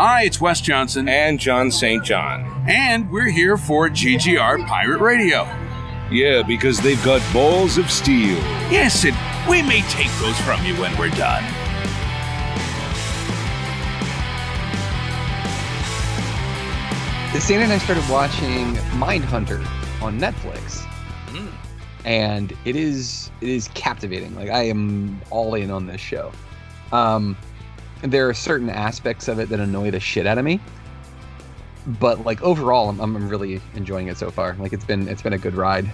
Hi, it's Wes Johnson. And John St. John. And we're here for GGR Pirate Radio. Yeah, because they've got balls of steel. Yes, and we may take those from you when we're done. Stan and I started watching Mindhunter on Netflix. Mm. And it is it is captivating. Like I am all in on this show. Um there are certain aspects of it that annoy the shit out of me. But like overall I'm, I'm really enjoying it so far. Like it's been it's been a good ride.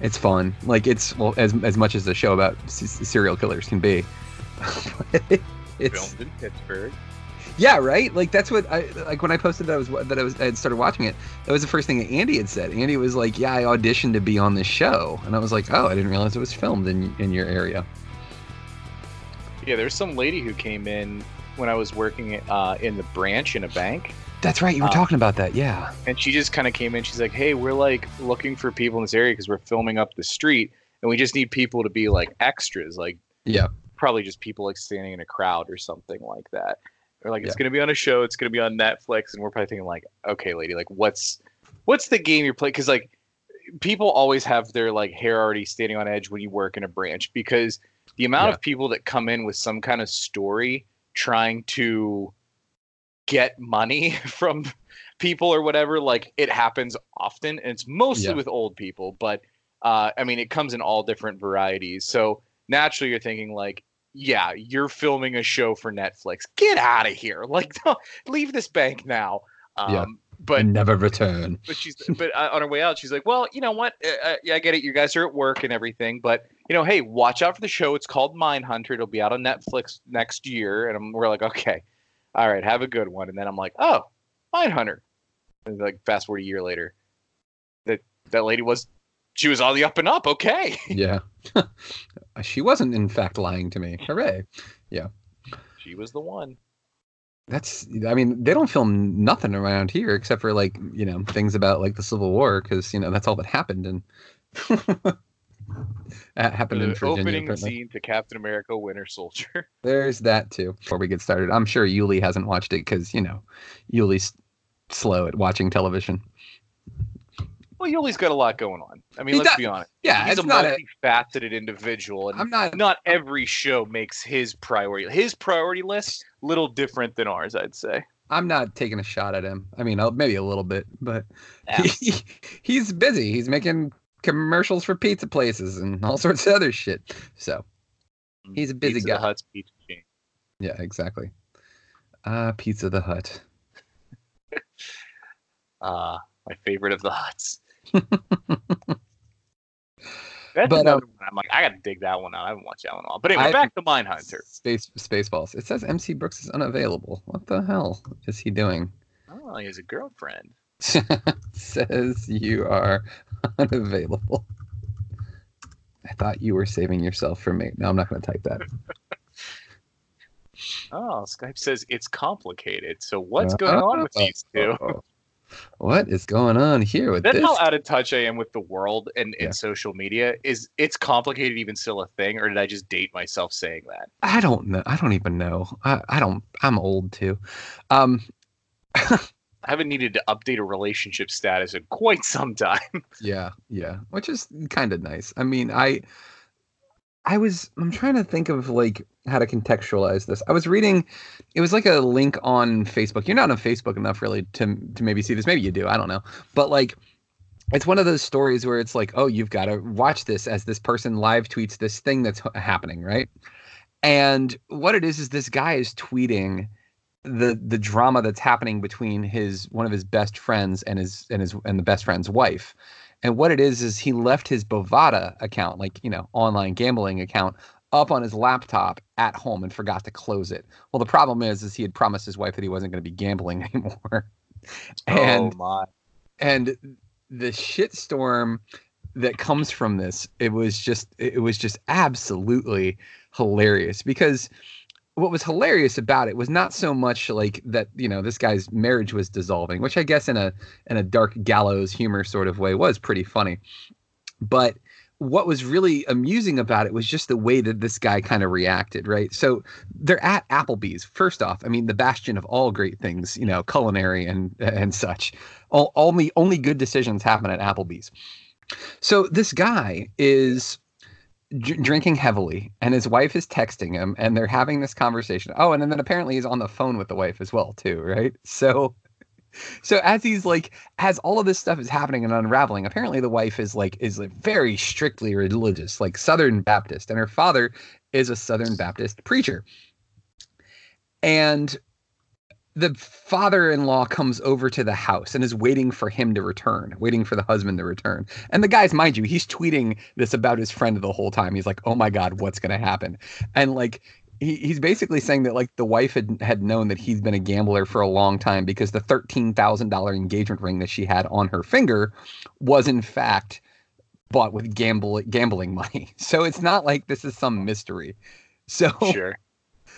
It's fun. Like it's well as as much as the show about s- serial killers can be. it's, Filmed in Pittsburgh. yeah, right. Like that's what I like when I posted that I was that I was I had started watching it. That was the first thing that Andy had said. Andy was like, "Yeah, I auditioned to be on this show," and I was like, "Oh, I didn't realize it was filmed in in your area." Yeah, there's some lady who came in when I was working uh, in the branch in a bank, That's right. You were Uh, talking about that. Yeah. and she just kind of came in. She's like, "Hey, we're like looking for people in this area because we're filming up the street, and we just need people to be like extras, like Yeah. probably just people like standing in a crowd or something like that." Or like, it's Yeah. gonna be on a show, it's gonna be on Netflix, and we're probably thinking like, "Okay, lady, like, what's what's the game you're playing?" Because like, people always have their like hair already standing on edge when you work in a branch because the amount Yeah. of people that come in with some kind of story trying to get money from people or whatever like it happens often and it's mostly Yeah. with old people but uh, i mean it comes in all different varieties so naturally you're thinking like yeah you're filming a show for netflix get out of here like leave this bank now um, Yeah. But and never return. but she's but uh, on her way out she's like well you know what uh, uh, yeah i get it you guys are at work and everything but you know hey watch out for the show it's called Mindhunter. it'll be out on netflix next year and I'm, we're like okay all right have a good one and then i'm like oh Mindhunter. and like fast forward a year later that that lady was she was on the up and up okay Yeah. she wasn't, in fact, lying to me. Hooray! Yeah, she was the one That's. I mean, they don't film nothing around here except for like you know things about like the Civil War because you know that's all that happened and. that happened in Virginia. opening apparently. scene to captain america winter soldier There's that too. Before we get started, I'm sure Yuli hasn't watched it because you know Yuli's slow at watching television. Well yuli's got a lot going on i mean He let's does- be honest Yeah, he's a not a. multifaceted individual and I'm not. not every show makes his priority his priority list little different than ours i'd say I'm not taking a shot at him. I mean, maybe a little bit, but Yeah. he, he's busy. He's making commercials for pizza places and all sorts of other shit. So He's a busy Pizza guy. the Hut's pizza chain. yeah, exactly. Uh, Pizza the Hut. uh my favorite of the huts that's But, another um, one i'm like i gotta dig that one out i haven't watched that one in a while but anyway I- back to Mindhunter. Space Spaceballs. It says MC Brooks is unavailable. What the hell is he doing? oh he has a girlfriend says you are unavailable. I thought you were saving yourself for me. No, I'm not going to type that. oh skype says it's complicated so what's going on with these two What is going on here with That's this? how out of touch I am with the world and, and social media. Is it's complicated even still a thing, or did I just date myself saying that? I don't know. I don't even know. I, I don't. I'm old too. Um, I haven't needed to update a relationship status in quite some time. yeah, yeah, which is kind of nice. I mean, I, I was. I'm trying to think of like how to contextualize this. I was reading. It was like a link on Facebook. You're not on Facebook enough, really, to to maybe see this. Maybe you do. I don't know. But like, it's one of those stories where it's like, oh, you've got to watch this as this person live tweets this thing that's happening, right? And what it is is this guy is tweeting the the drama that's happening between his one of his best friends and his and his and the best friend's wife. And what it is is he left his Bovada account, like you know, online gambling account, up on his laptop at home and forgot to close it. Well, the problem is, is he had promised his wife that he wasn't going to be gambling anymore. and oh my! and the shitstorm that comes from this it was just it was just absolutely hilarious because what was hilarious about it was not so much like that you know this guy's marriage was dissolving which i guess in a in a dark gallows humor sort of way was pretty funny but what was really amusing about it was just the way that this guy kind of reacted, right? So they're at Applebee's. First off, I mean, the bastion of all great things, you know, culinary and and such. All only only good decisions happen at Applebee's. So this guy is d- drinking heavily, and his wife is texting him, and they're having this conversation. Oh, and then apparently he's on the phone with the wife as well, too, right? So so as he's like as all of this stuff is happening and unraveling apparently the wife is like is like very strictly religious like southern baptist and her father is a southern baptist preacher and the father-in-law comes over to the house and is waiting for him to return waiting for the husband to return and the guy's mind you he's tweeting this about his friend the whole time he's like oh my god what's going to happen and like he, he's basically saying that like the wife had had known that he's been a gambler for a long time because the thirteen thousand dollar engagement ring that she had on her finger was in fact bought with gamble gambling money. So it's not like this is some mystery. So Sure.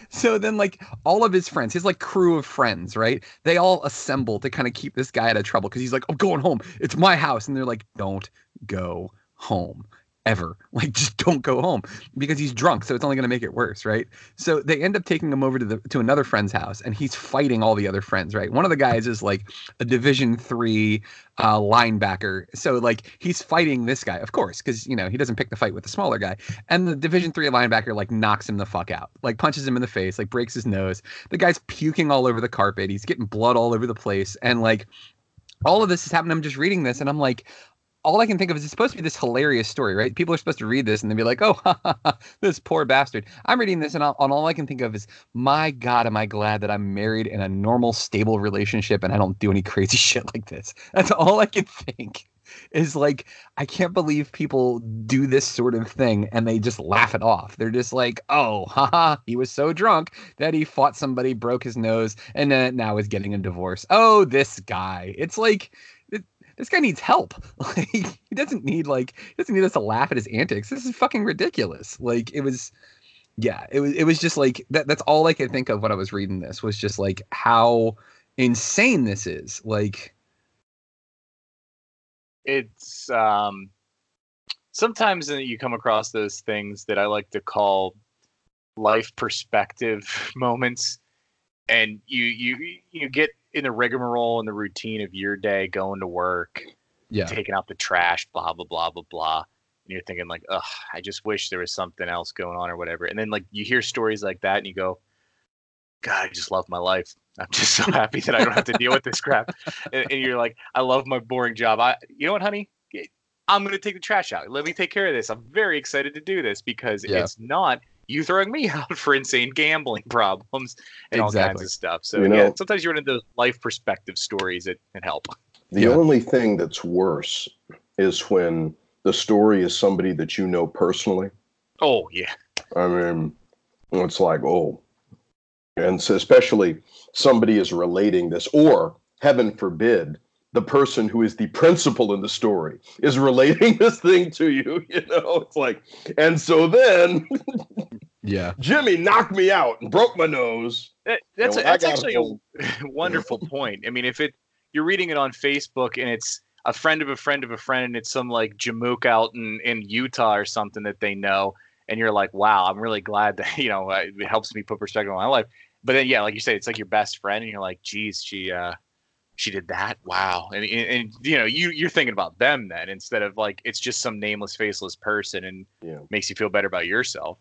So then like all of his friends, his like crew of friends, right? They all assemble to kind of keep this guy out of trouble because he's like, I'm going home. It's my house. And they're like, don't go home ever. Like just don't go home because he's drunk, so it's only going to make it worse, right? So they end up taking him over to the to another friend's house, and he's fighting all the other friends, right? One of the guys is like a Division three uh, linebacker, so like he's fighting this guy, of course, because you know he doesn't pick the fight with the smaller guy, and the Division three linebacker like knocks him the fuck out, like punches him in the face, like breaks his nose. The guy's puking all over the carpet. He's getting blood all over the place, and like all of this is happening. I'm just reading this, and I'm like, all I can think of is it's supposed to be this hilarious story, right? People are supposed to read this and they'd be like, "Oh, ha, this poor bastard." I'm reading this, and all, and all I can think of is, "My God, am I glad that I'm married in a normal, stable relationship and I don't do any crazy shit like this." That's all I can think. Is like I can't believe people do this sort of thing and they just laugh it off. They're just like, "Oh, haha, he was so drunk that he fought somebody, broke his nose, and then now is getting a divorce." Oh, this guy. It's like this guy needs help. Like he doesn't need like he doesn't need us to laugh at his antics. This is fucking ridiculous. Like it was yeah, it was it was just like that that's all I could think of when I was reading this was just like how insane this is. Like It's um sometimes you come across those things that I like to call life perspective moments and you you you get in the rigmarole and the routine of your day going to work yeah. taking out the trash, blah blah blah blah blah. And you're thinking like, ugh, I just wish there was something else going on or whatever. And then like you hear stories like that and you go, God, I just love my life. I'm just so happy that I don't have to deal with this crap. And, and you're like, I love my boring job. I, you know what, honey? I'm gonna take the trash out. Let me take care of this. I'm very excited to do this because Yeah. it's not you throwing me out for insane gambling problems and all kinds of stuff. So You yeah, sometimes you run into life perspective stories that, that help. The Yeah. only thing that's worse is when the story is somebody that you know personally. Oh yeah. I mean, it's like, oh, and so especially somebody is relating this, or heaven forbid, the person who is the principal in the story is relating this thing to you. You know, it's like, and so then Yeah. Jimmy knocked me out and broke my nose. That, that's when a, I that's actually home- a wonderful point. I mean, if it you're reading it on Facebook and it's a friend of a friend of a friend and it's some like Jamook out in, in Utah or something that they know, and you're like, wow, I'm really glad that you know uh, it helps me put perspective on my life. But then yeah, like you say, it's like your best friend, and you're like, geez, she uh she did that, wow, and, and, and you know you you're thinking about them then instead of like it's just some nameless, faceless person and Yeah. makes you feel better about yourself.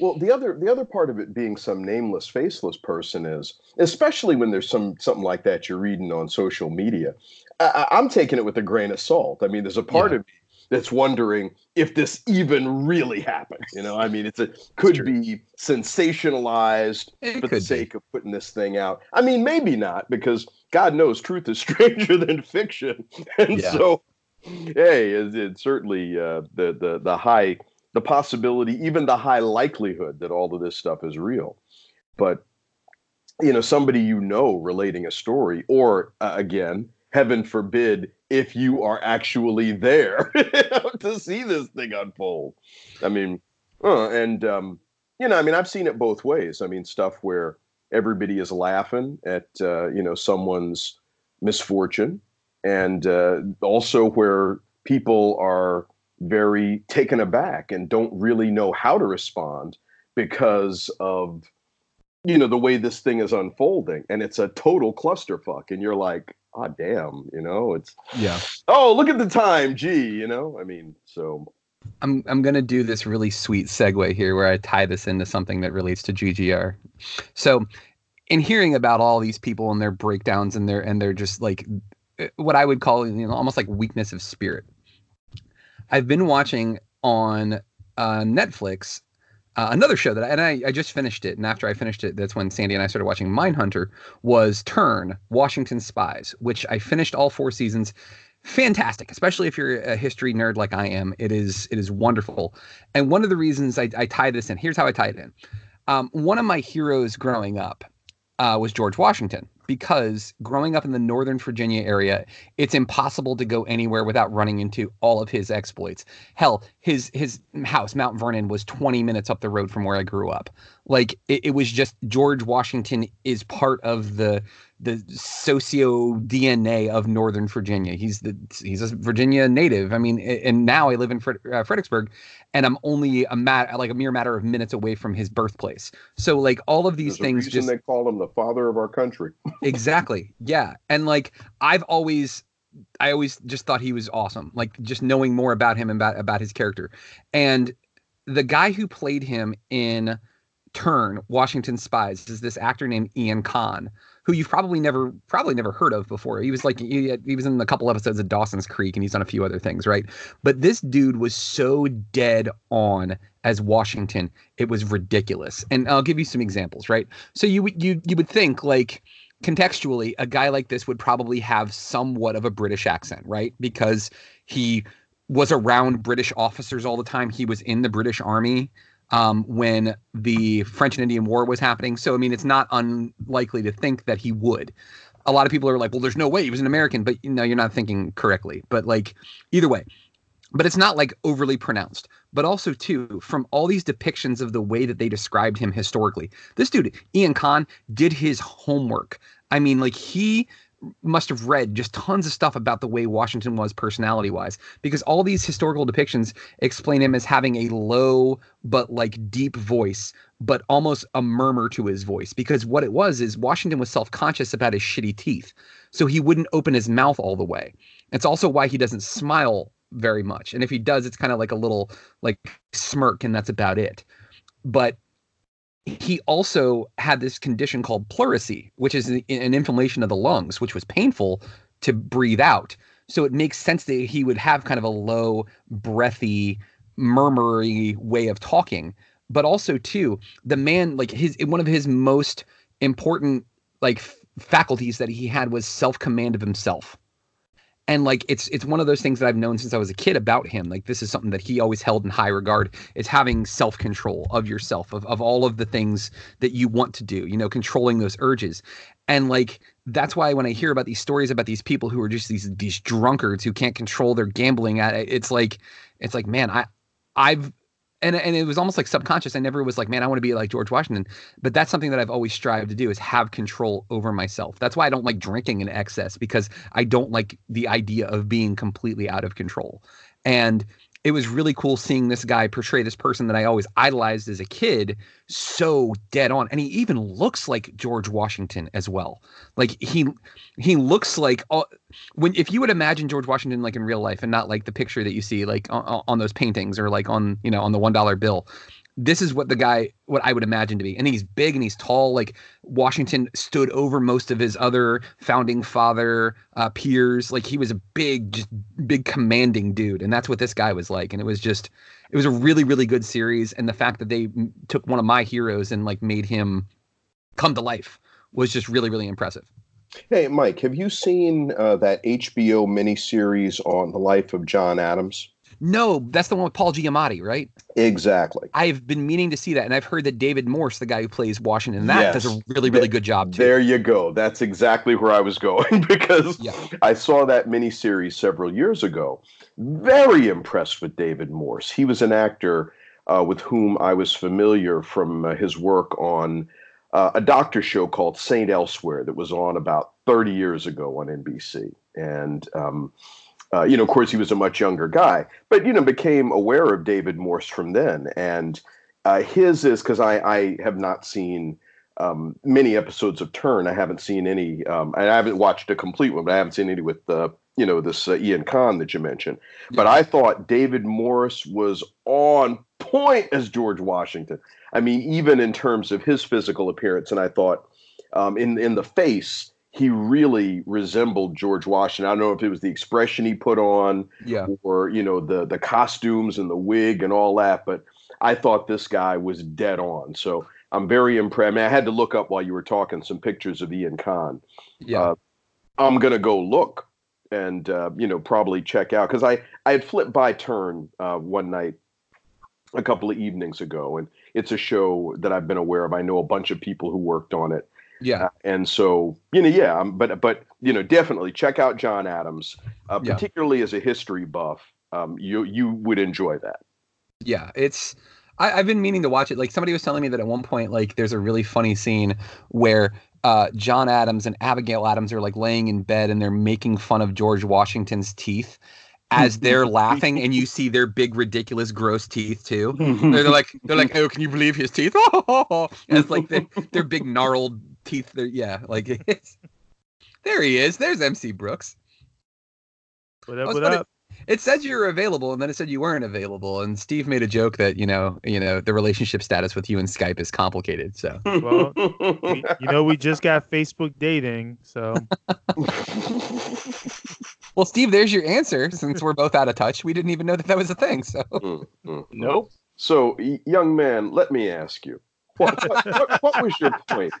Well, the other the other part of it being some nameless, faceless person is, especially when there's some something like that you're reading on social media. I, I'm taking it with a grain of salt. I mean, there's a part Yeah. of me that's wondering if this even really happened. You know, I mean, it's a could true. be sensationalized It for the be. sake of putting this thing out. I mean, maybe not because God knows truth is stranger than fiction, and Yeah. so hey, it's, it's certainly uh, the the the high the possibility, even the high likelihood that all of this stuff is real. But you know, somebody you know relating a story, or uh, again, heaven forbid, if you are actually there to see this thing unfold. I mean, uh, and um, you know, I mean, I've seen it both ways. I mean, stuff where everybody is laughing at uh, you know someone's misfortune, and uh, also where people are very taken aback and don't really know how to respond because of you know the way this thing is unfolding and it's a total clusterfuck and you're like ah oh, damn you know it's yeah oh look at the time gee you know i mean so I'm I'm gonna do this really sweet segue here where I tie this into something that relates to GGR. So, in hearing about all these people and their breakdowns and their and they're just like uh, what I would call you know almost like weakness of spirit. I've been watching on uh, Netflix uh, another show that I, and I, I just finished it and after i finished it that's when sandy and i started watching mindhunter was turn washington spies which i finished all four seasons. Fantastic especially if you're a history nerd like i am it is it is wonderful. And one of the reasons i, I tie this in here's how i tie it in. Um, one of my heroes growing up uh, was george washington because growing up in the Northern Virginia area, it's impossible to go anywhere without running into all of his exploits. Hell, his his house, Mount Vernon, was 20 minutes up the road from where I grew up. Like it, it was just George Washington is part of the the socio DNA of Northern Virginia. He's the he's a Virginia native. I mean, and now I live in Fred, uh, Fredericksburg, and I'm only a mat like a mere matter of minutes away from his birthplace. So like all of these There's things, just they call him the father of our country. exactly, yeah, and like I've always. I always just thought he was awesome. Like just knowing more about him and about about his character, and the guy who played him in Turn Washington Spies is this actor named Ian Kahn, who you've probably never probably never heard of before. He was like he, had, he was in a couple episodes of Dawson's Creek and he's done a few other things, right? But this dude was so dead on as Washington, it was ridiculous. And I'll give you some examples, right? So you you you would think like contextually a guy like this would probably have somewhat of a British accent, right? Because he was around British officers all the time. He was in the British Army um, when the French and Indian War was happening. So, I mean, it's not unlikely to think that he would. A lot of people are like, well, there's no way he was an American, but you know, you're not thinking correctly. But like, either way, but it's not like overly pronounced. But also, too, from all these depictions of the way that they described him historically, this dude, Ian Kahn, did his homework. I mean, like, he must have read just tons of stuff about the way Washington was personality wise because all these historical depictions explain him as having a low but like deep voice but almost a murmur to his voice because what it was is Washington was self-conscious about his shitty teeth so he wouldn't open his mouth all the way. It's also why he doesn't smile very much and if he does it's kind of like a little like smirk and that's about it. But he also had this condition called pleurisy, which is an inflammation of the lungs, which was painful to breathe out. So it makes sense that he would have kind of a low, breathy, murmury way of talking. But also, too, the man, like his one of his most important like faculties that he had was self command of himself and like it's it's one of those things that I've known since I was a kid about him. Like this is something that he always held in high regard is having self-control of yourself, of, of all of the things that you want to do, you know, controlling those urges. And like that's why when I hear about these stories about these people who are just these these drunkards who can't control their gambling at it, it's like it's like, man, I I've and and it was almost like subconscious. I never was like, man, I want to be like George Washington. But that's something that I've always strived to do is have control over myself. That's why I don't like drinking in excess because I don't like the idea of being completely out of control. And it was really cool seeing this guy portray this person that I always idolized as a kid so dead on. And he even looks like George Washington as well. Like he he looks like when if you would imagine George Washington like in real life and not like the picture that you see like on, on those paintings or like on you know on the one dollar bill this is what the guy what I would imagine to be. And he's big and he's tall. Like Washington stood over most of his other founding father uh, peers. Like he was a big, just big commanding dude. And that's what this guy was like. And it was just, it was a really, really good series. And the fact that they took one of my heroes and like made him come to life was just really, really impressive. Hey, Mike, have you seen uh, that HBO miniseries on the life of John Adams? No, that's the one with Paul Giamatti, right? Exactly. I've been meaning to see that, and I've heard that David Morse, the guy who plays Washington, that yes. does a really, really good job too. There you go. That's exactly where I was going because yeah. I saw that miniseries several years ago. Very impressed with David Morse. He was an actor uh, with whom I was familiar from uh, his work on uh, a doctor show called Saint Elsewhere that was on about 30 years ago on NBC, and um, uh, you know, of course, he was a much younger guy, but you know, became aware of David Morse from then. And uh, his is because I, I have not seen um, many episodes of Turn. I haven't seen any, um, and I haven't watched a complete one, but I haven't seen any with uh, you know this uh, Ian Kahn that you mentioned. But I thought David Morse was on point as George Washington. I mean, even in terms of his physical appearance, and I thought um, in in the face he really resembled George Washington. I don't know if it was the expression he put on, Yeah. or you know the the costumes and the wig and all that, but I thought this guy was dead on. So I'm very impressed. I, mean, I had to look up while you were talking some pictures of Ian Kahn. Yeah. Uh, I'm gonna go look and uh, you know probably check out because I I had flipped by Turn uh, one night a couple of evenings ago, and it's a show that I've been aware of. I know a bunch of people who worked on it, yeah. uh, and so you know yeah, um, but but you know definitely check out John Adams, uh, Yeah. particularly as a history buff. Um, you you would enjoy that. Yeah, it's I, I've been meaning to watch it. Like somebody was telling me that at one point, like there's a really funny scene where uh, John Adams and Abigail Adams are like laying in bed and they're making fun of George Washington's teeth as they're laughing, and you see their big, ridiculous, gross teeth too. They're like, they're like, oh, can you believe his teeth? and it's like their, their big gnarled teeth. They're, yeah, like it's. There he is. There's MC Brooks. What I up? was What up? It said you were available, and then it said you weren't available. And Steve made a joke that you know, you know, the relationship status with you and Skype is complicated. So Well, We- you know, we just got Facebook dating, so Well, Steve, there's your answer. Since we're both out of touch, we didn't even know that that was a thing. So Mm, mm. Nope. So, young man, let me ask you, what, what, was your point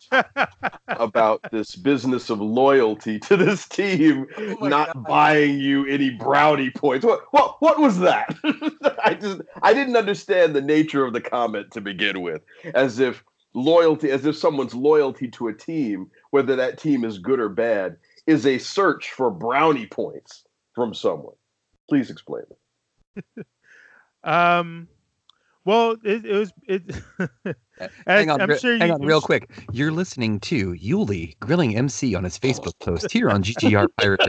about this business of loyalty to this team Oh not God. buying you any brownie points? What what what was that? I just I didn't understand the nature of the comment to begin with, as if loyalty, as if someone's loyalty to a team, whether that team is good or bad, is a search for brownie points from someone. Please explain it. um, well, it, it was it. Hang on, I'm sure hang you, on, real quick. You're listening to Yuli grilling MC on his Facebook post here on GGR Pirate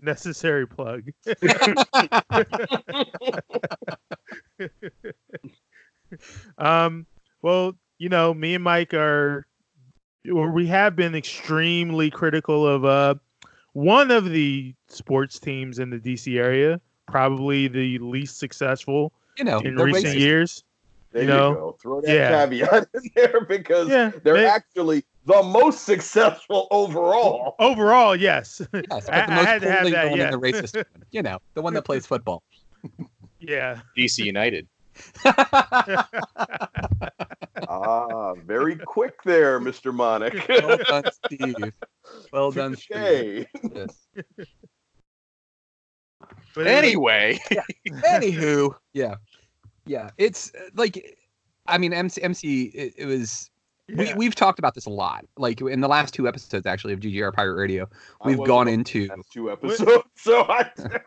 necessary plug. um, well, you know, me and Mike are, or we have been extremely critical of uh, one of the sports teams in the DC area, probably the least successful You know, in recent racist- years. There You you, know? go. Throw that Yeah. caveat in there because Yeah, they're they- actually the most successful overall. overall, yes, Yes, but I- the I most had to have poorly that, run yeah. and the racist one. You know, the one that plays football. yeah. DC United. ah, very quick there, Mr. Monic. well done, Steve. Well done, Steve. Yes. But it was- Anyway, Anywho, yeah, yeah. It's uh, like, I mean, MC, MC it, it was. We, yeah. we've talked about this a lot. Like in the last two episodes, actually, of GGR Pirate Radio, we've gone into. two episodes, so I,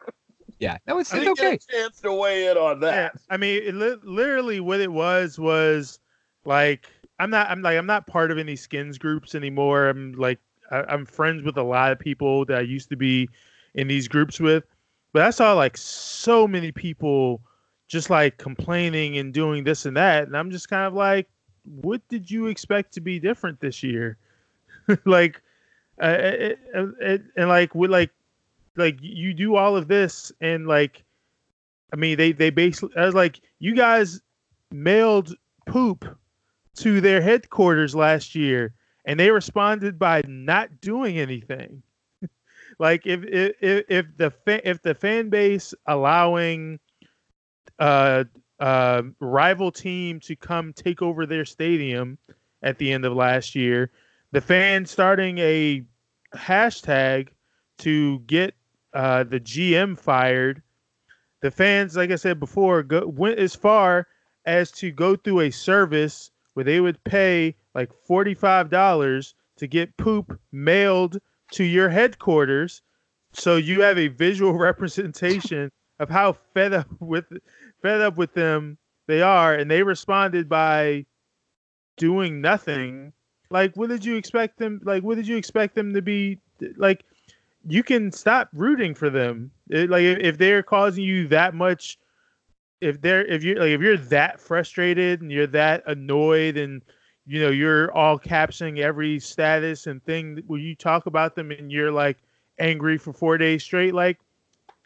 Yeah, no, it's, I it's okay. get a chance to weigh in on Yeah, that. I mean, it li- literally, what it was was like I'm not. I'm like I'm not part of any skins groups anymore. I'm like I, I'm friends with a lot of people that I used to be in these groups with, but I saw like so many people just like complaining and doing this and that, and I'm just kind of like, what did you expect to be different this year? like, uh, and like with like like you do all of this and like I mean, they they basically I was like, you guys mailed poop to their headquarters last year, and they responded by not doing anything. like if if if if the fa- if the fan base allowing uh uh rival team to come take over their stadium at the end of last year, the fans starting a hashtag to get uh the GM fired. The fans, like I said before, go, went as far as to go through a service where they would pay like forty-five dollars to get poop mailed to your headquarters, so you have a visual representation of how fed up with fed up with them they are, and they responded by doing nothing. Like, what did you expect them? Like, what did you expect them to be? Like, you can stop rooting for them. It- like if, they're causing you that much, if they're if you're like if you're that frustrated and you're that annoyed and you know you're all captioning every status and thing where you talk about them and you're like angry for four days straight, like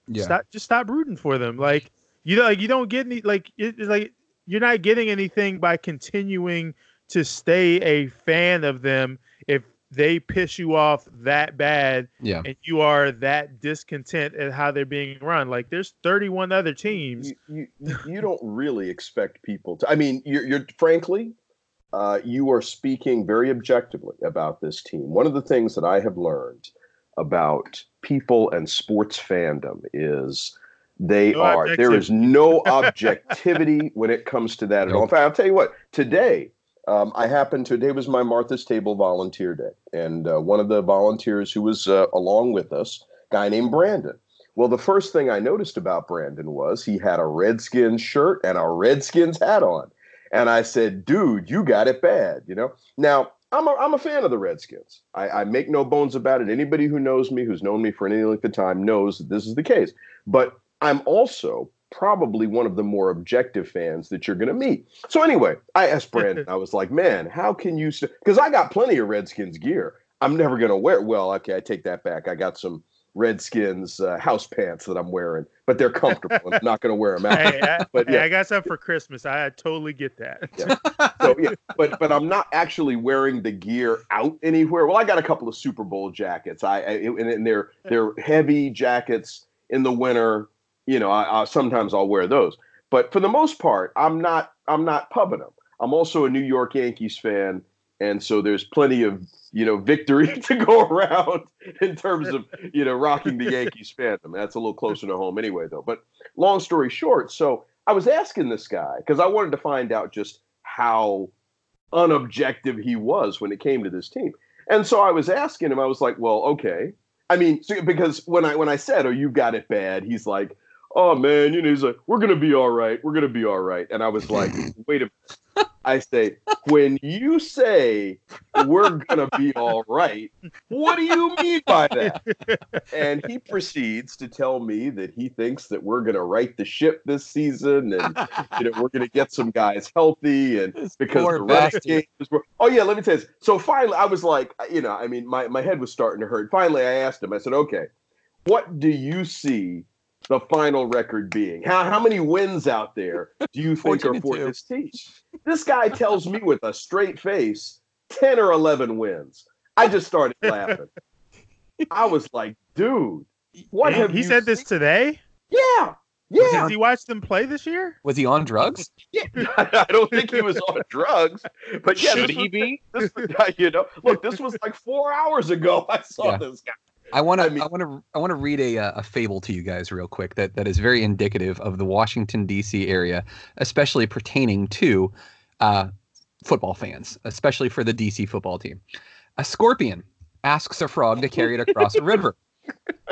Yeah. stop just stop rooting for them. Like you know, like you don't get any like it- it's like you're not getting anything by continuing to stay a fan of them if they piss you off that bad Yeah. and you are that discontent at how they're being run. Like there's 31 other teams. you, you, you don't really expect people to. I mean, you're, you're frankly, uh, you are speaking very objectively about this team. One of the things that I have learned about people and sports fandom is they No are there is no objectivity when it comes to that at all. In fact, I'll tell you what. Today, um, I happened today was my Martha's Table volunteer day, and uh, one of the volunteers who was uh, along with us, guy named Brandon. Well, the first thing I noticed about Brandon was he had a Redskins shirt and a Redskins hat on. And I said, dude, you got it bad, you know? Now, I'm a, I'm a fan of the Redskins. I, I make no bones about it. Anybody who knows me, who's known me for any length of time, knows that this is the case. But I'm also probably one of the more objective fans that you're going to meet. So, anyway, I asked Brandon, I was like, man, how can you? Because I got plenty of Redskins gear. I'm never going to wear it. Well, okay, I take that back. I got some Redskins uh, house pants that I'm wearing, but they're comfortable. I'm not going to wear them out. Hey, I, But hey, yeah. I got something for Christmas. I totally get that. Yeah. so yeah, but but I'm not actually wearing the gear out anywhere. Well, I got a couple of Super Bowl jackets. I, I and, and they're they're heavy jackets in the winter. You know, I, I sometimes I'll wear those, but for the most part, I'm not I'm not pubbing them. I'm also a New York Yankees fan, and so there's plenty of you know victory to go around in terms of you know rocking the Yankees fandom. That's a little closer to home anyway, though. But long story short, so I was asking this guy because I wanted to find out just how unobjective he was when it came to this team. And so I was asking him, I was like, well, okay. I mean, so, because when I when I said, "Oh, you got it bad," he's like, "Oh man, you know," he's like, "We're gonna be all right. We're gonna be all right." And I was like, "Wait a minute." I say, when you say we're gonna be all right, what do you mean by that? And he proceeds to tell me that he thinks that we're gonna right the ship this season, and you know we're gonna get some guys healthy, and because the bastard. Renegades were. Oh yeah, let me tell you. This. So finally, I was like, you know, I mean, my my head was starting to hurt. Finally, I asked him. I said, okay, what do you see the final record being? How how many wins out there do you think are for two. this team? This guy tells me with a straight face, ten or eleven wins. I just started laughing. I was like, dude, what he, have he you said this today? Yeah, yeah. Did he watch them play this year? Was he on drugs? Yeah, I don't think he was on drugs, but yeah, Should this he was- be? This, you know, look, this was like four hours ago. I saw Yeah. this guy. I want to. I I, want to. I want to read a uh, a fable to you guys real quick that that is very indicative of the Washington D.C. area, especially pertaining to uh, football fans, especially for the D.C. football team. A scorpion asks a frog to carry it across a river.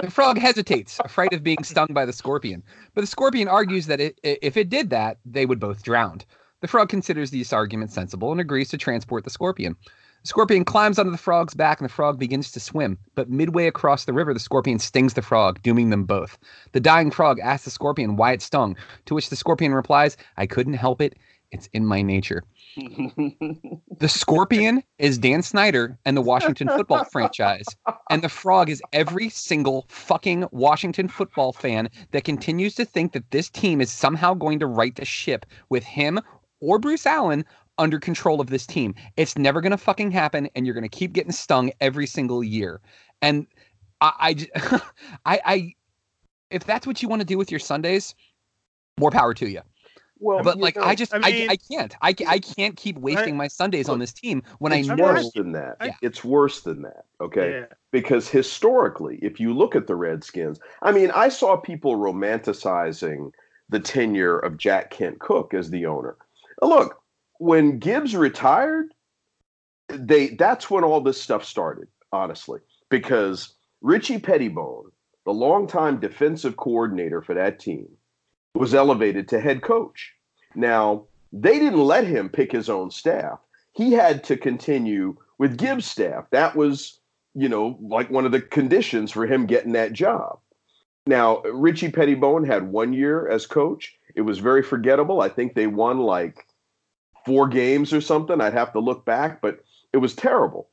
The frog hesitates, afraid of being stung by the scorpion. But the scorpion argues that it, if it did that, they would both drown. The frog considers this argument sensible and agrees to transport the scorpion. The scorpion climbs onto the frog's back and the frog begins to swim. But midway across the river, the scorpion stings the frog, dooming them both. The dying frog asks the scorpion why it stung, to which the scorpion replies, I couldn't help it. It's in my nature. The scorpion is Dan Snyder and the Washington football franchise. And the frog is every single fucking Washington football fan that continues to think that this team is somehow going to right the ship with him or Bruce Allen under control of this team. It's never going to fucking happen, and you're going to keep getting stung every single year. And I, I, if that's what you want to do with your Sundays, more power to you. Well, But like, know, I just, I I, mean- I, can't, I, I can't keep wasting my Sundays on this team when I it's know. worse than that. I- It's worse than that. Okay. Yeah. because historically, if you look at the Redskins, I mean, I saw people romanticizing the tenure of Jack Kent Cooke as the owner. Now, Look, when Gibbs retired, they that's when all this stuff started, honestly, because Richie Petitbon, the longtime defensive coordinator for that team, was elevated to head coach. Now, they didn't let him pick his own staff. He had to continue with Gibbs' staff. That was you know, like one of the conditions for him getting that job. Now, Richie Petitbon had one year as coach. It was very forgettable. I think they won like four games or something. I'd have to look back, but it was terrible.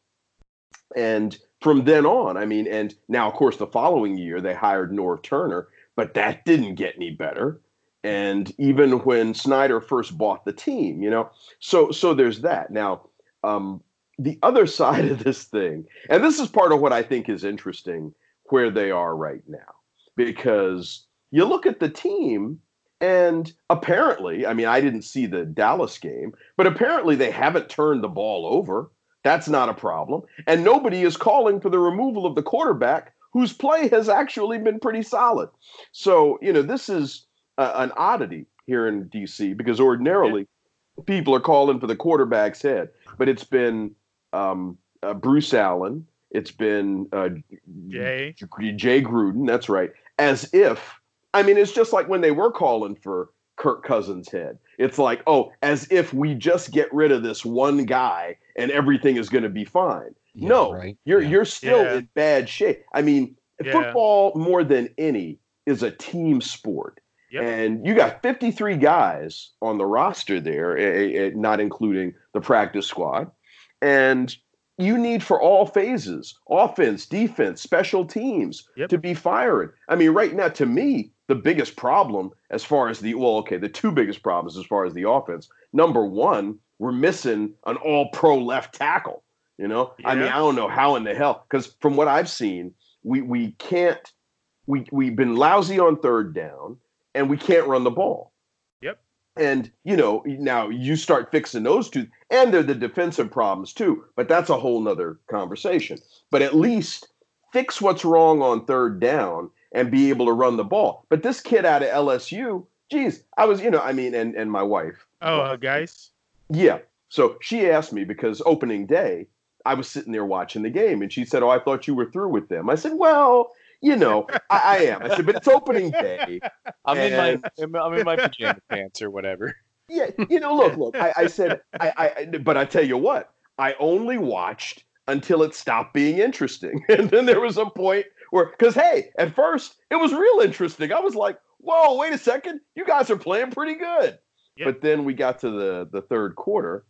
And from then on, I mean, and now, of course, the following year they hired Norv Turner, but that didn't get any better. And even when Snyder first bought the team, you know, so so there's that. Now, um, the other side of this thing, and this is part of what I think is interesting where they are right now, because you look at the team and apparently, I mean, I didn't see the Dallas game, but apparently they haven't turned the ball over. That's not a problem. And nobody is calling for the removal of the quarterback whose play has actually been pretty solid. So, you know, this is uh, an oddity here in DC because ordinarily people are calling for the quarterback's head, but it's been um, uh, Bruce Allen, it's been uh, Jay. Jay Gruden, that's right, as if I mean, it's just like when they were calling for Kirk Cousins' head. It's like, oh, as if we just get rid of this one guy and everything is going to be fine. Yeah, no, right. you're Yeah. you're still Yeah. in bad shape. I mean, Yeah. football more than any is a team sport. Yep. And you got 53 guys on the roster there, eh, eh, not including the practice squad. And you need for all phases offense, defense, special teams Yep. to be firing. I mean, right now, to me, the biggest problem as far as the, well, okay, the two biggest problems as far as the offense number one, we're missing an all pro left tackle. You know, I mean, I don't know how in the hell, because from what I've seen, we, we can't, we, we've been lousy on third down and we can't run the ball. Yep. And you know, now you start fixing those two, and they're the defensive problems too. But that's a whole nother conversation. But at least fix what's wrong on third down and be able to run the ball. But this kid out of LSU, geez, I was, you know, I mean, and and my wife, Oh, uh, guys. yeah. So she asked me because opening day, I was sitting there watching the game, and she said, "Oh, I thought you were through with them." I said, "Well." You know, I, I am. I said, but it's opening day. I'm in my I'm in my pajama pants or whatever. Yeah, you know, look, look. I, I said, I, I, but I tell you what, I only watched until it stopped being interesting, and then there was a point where, because hey, at first it was real interesting. I was like, whoa, wait a second, you guys are playing pretty good. Yep. But then we got to the the third quarter,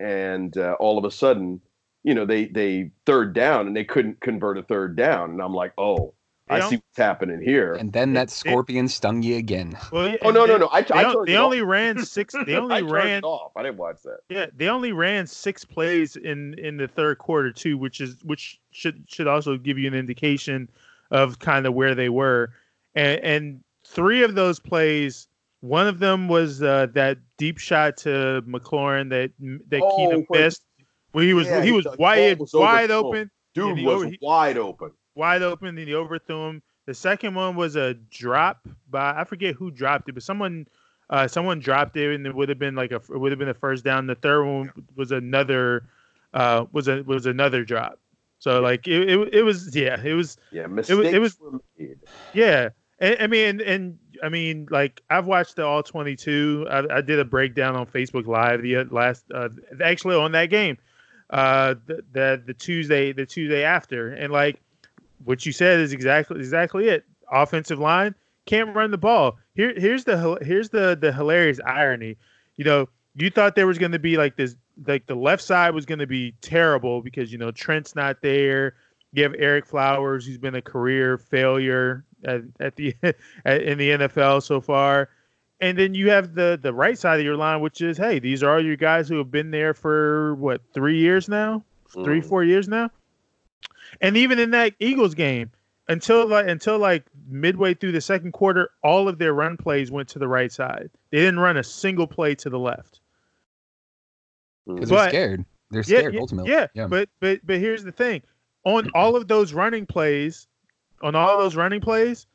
and uh, all of a sudden, you know, they they third down and they couldn't convert a third down, and I'm like, oh, They I don't- see what's happening here. And then that scorpion stung you again. Well, oh no, no, no! I, They, I they only off. ran six. They only turned ran. off. I didn't watch that. Yeah, they only ran six plays in in the third quarter too, which is which should should also give you an indication of kind of where they were, and and three of those plays. One of them was uh, that deep shot to McLaurin that that Oh, Keenum missed. Well, he was Yeah, he was wide was wide open, Dude was over- he- wide open. wide open, and he overthrew him. The second one was a drop by I forget who dropped it, but someone uh, someone dropped it, and it would have been like a it would have been a first down. The third one was another uh, was a was another drop. So like it, it, it was yeah it was Yeah, mistakes it was- were made. yeah I, I mean and, and I mean like I've watched the all twenty two. I, I did a breakdown on Facebook Live the last uh, actually on that game uh the, the the Tuesday the Tuesday after and like what you said is exactly exactly it. Offensive line can't run the ball. Here here's the here's the the hilarious irony. You know, you thought there was going to be like this like the left side was going to be terrible because you know Trent's not there. You have Ereck Flowers, who's been a career failure at, at the at, in the NFL so far, and then you have the the right side of your line, which is hey, these are all your guys who have been there for what three years now, three Mm. four years now, and even in that Eagles game, until like until like midway through the second quarter, all of their run plays went to the right side. They didn't run a single play to the left. Because they're scared. They're scared yeah, ultimately. Yeah, Yeah. but but but here's the thing: on all of those running plays, on all those running plays,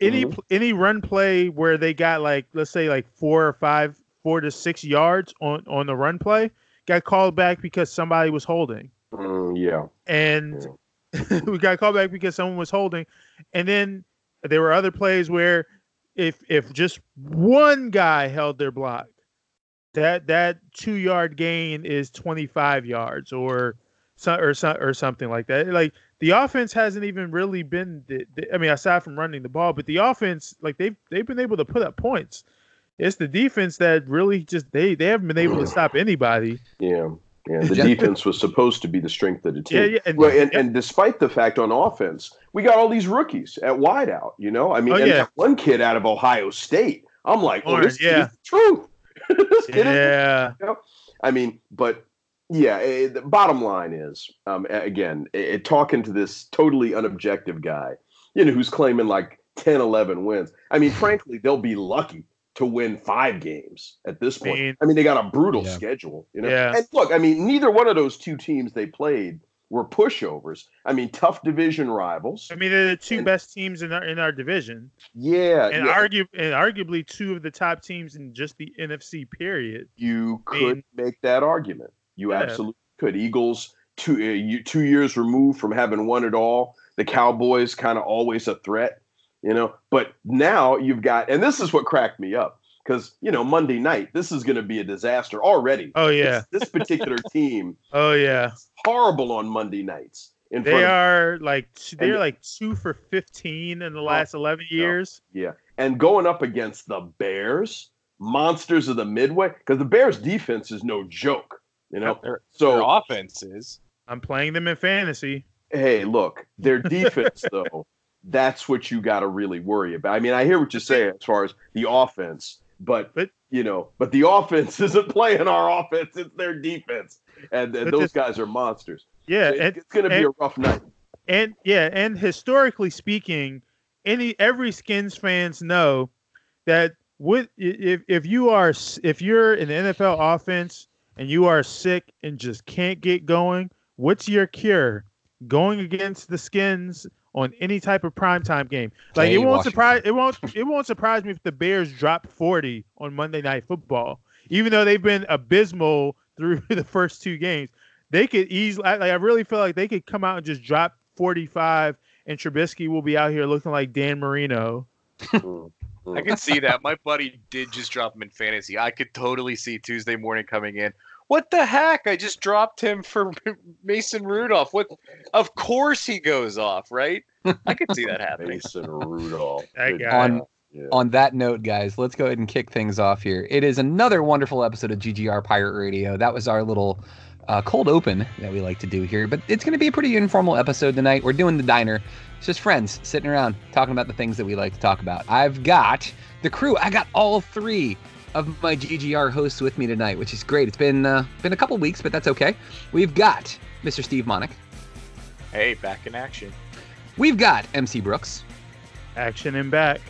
any Mhm. any run play where they got like let's say like four or five, four to six yards on on the run play, got called back because somebody was holding, Mm, yeah. and we got called back because someone was holding, and then there were other plays where if if just one guy held their block, that that two yard gain is 25 yards or so, or so, or something like that. Like the offense hasn't even really been. The, the, I mean, aside from running the ball, but the offense, like they've they've been able to put up points. It's the defense that really just they they haven't been able to stop anybody. Yeah. Yeah, the defense was supposed to be the strength of the team. Yeah, yeah, and- well, and, yeah. and despite the fact on offense, we got all these rookies at wideout. You know, I mean, Oh, and yeah. that one kid out of Ohio State. I'm like, oh, Orange, this yeah. is the truth. This kid is Yeah, I mean, but yeah, eh, the bottom line is, um, a- again, eh, talking to this totally unobjective guy, you know, who's claiming like 10, 11 wins. I mean, frankly, they'll be lucky to win five games at this point. mean- I mean, they got a brutal Yeah. schedule, you know. Yeah. And look, I mean, neither one of those two teams they played were pushovers. I mean, tough division rivals. I mean they're the two And- best teams in our in our division, Yeah, and yeah, argue and arguably two of the top teams in just the NFC. Period. you could mean- make that argument. You Yeah. absolutely could. Eagles two uh, you, two years removed from having won it all. The Cowboys kind of always a threat, you know. But now you've got, and this is what cracked me up because you know Monday night this is going to be a disaster already. Oh yeah, This, this particular team oh yeah. horrible on Monday nights. In They front of, are like they're And- like two for fifteen in the oh, last eleven no. years. yeah, and going up against the Bears, monsters of the Midway, because the Bears defense is no joke. You know, Their, so their offense is. I'm playing them in fantasy. hey, look, their defense though, that's what you got to really worry about. I mean, I hear what you're saying as far as the offense, but, But- you know, but the offense isn't playing our offense; it's their defense, and, and those this- guys are monsters. Yeah, It- and it's going to be and- a rough night. and yeah, and historically speaking, any every Skins fans know that with if if you are if you're in the NFL offense and you are sick and just can't get going, what's your cure? Going against the Skins on any type of primetime game. Like Jay it won't Washington. surprise it won't it won't surprise me if the Bears drop 40 on Monday night football. Even though they've been abysmal through the first two games. They could easily I- like I really feel like they could come out and just drop 45 and Trubisky will be out here looking like Dan Marino. I can see that. My buddy did just drop him in fantasy. I could totally see Tuesday morning coming in. What the heck? I just dropped him for Mason Rudolph. What? Of course he goes off, right? I could see that happening. Mason Rudolph. That guy. On Yeah. on that note, guys, let's go ahead and kick things off here. It is another wonderful episode of GGR Pirate Radio. That was our little uh, cold open that we like to do here, but it's going to be a pretty informal episode tonight. We're doing the diner. It's just friends sitting around talking about the things that we like to talk about. I've got the crew. I got all three of my GGR hosts with me tonight, which is great. It's been uh, been a couple weeks, but that's okay. We've got Mr. Steve Monick. Hey, back in action. We've got MC Brooks. Action and back.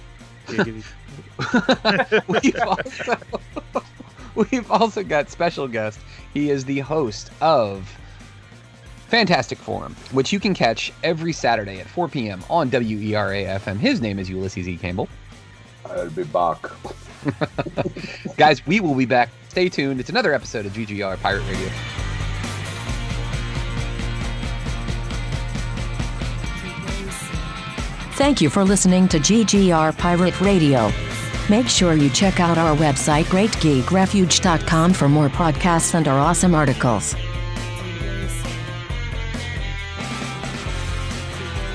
We've also we've also got special guest. He is the host of Fantastic Forum, which you can catch every Saturday at 4 p.m. on WERA FM. His name is Ulysses E. Campbell. I'll be back. Guys, we will be back. Stay tuned. It's another episode of GGR Pirate Radio. Thank you for listening to GGR Pirate Radio. Make sure you check out our website greatgeekrefuge.com for more podcasts and our awesome articles.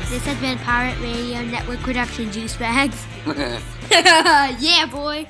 This has been Pirate Radio Network production, Juice Bags. yeah, boy.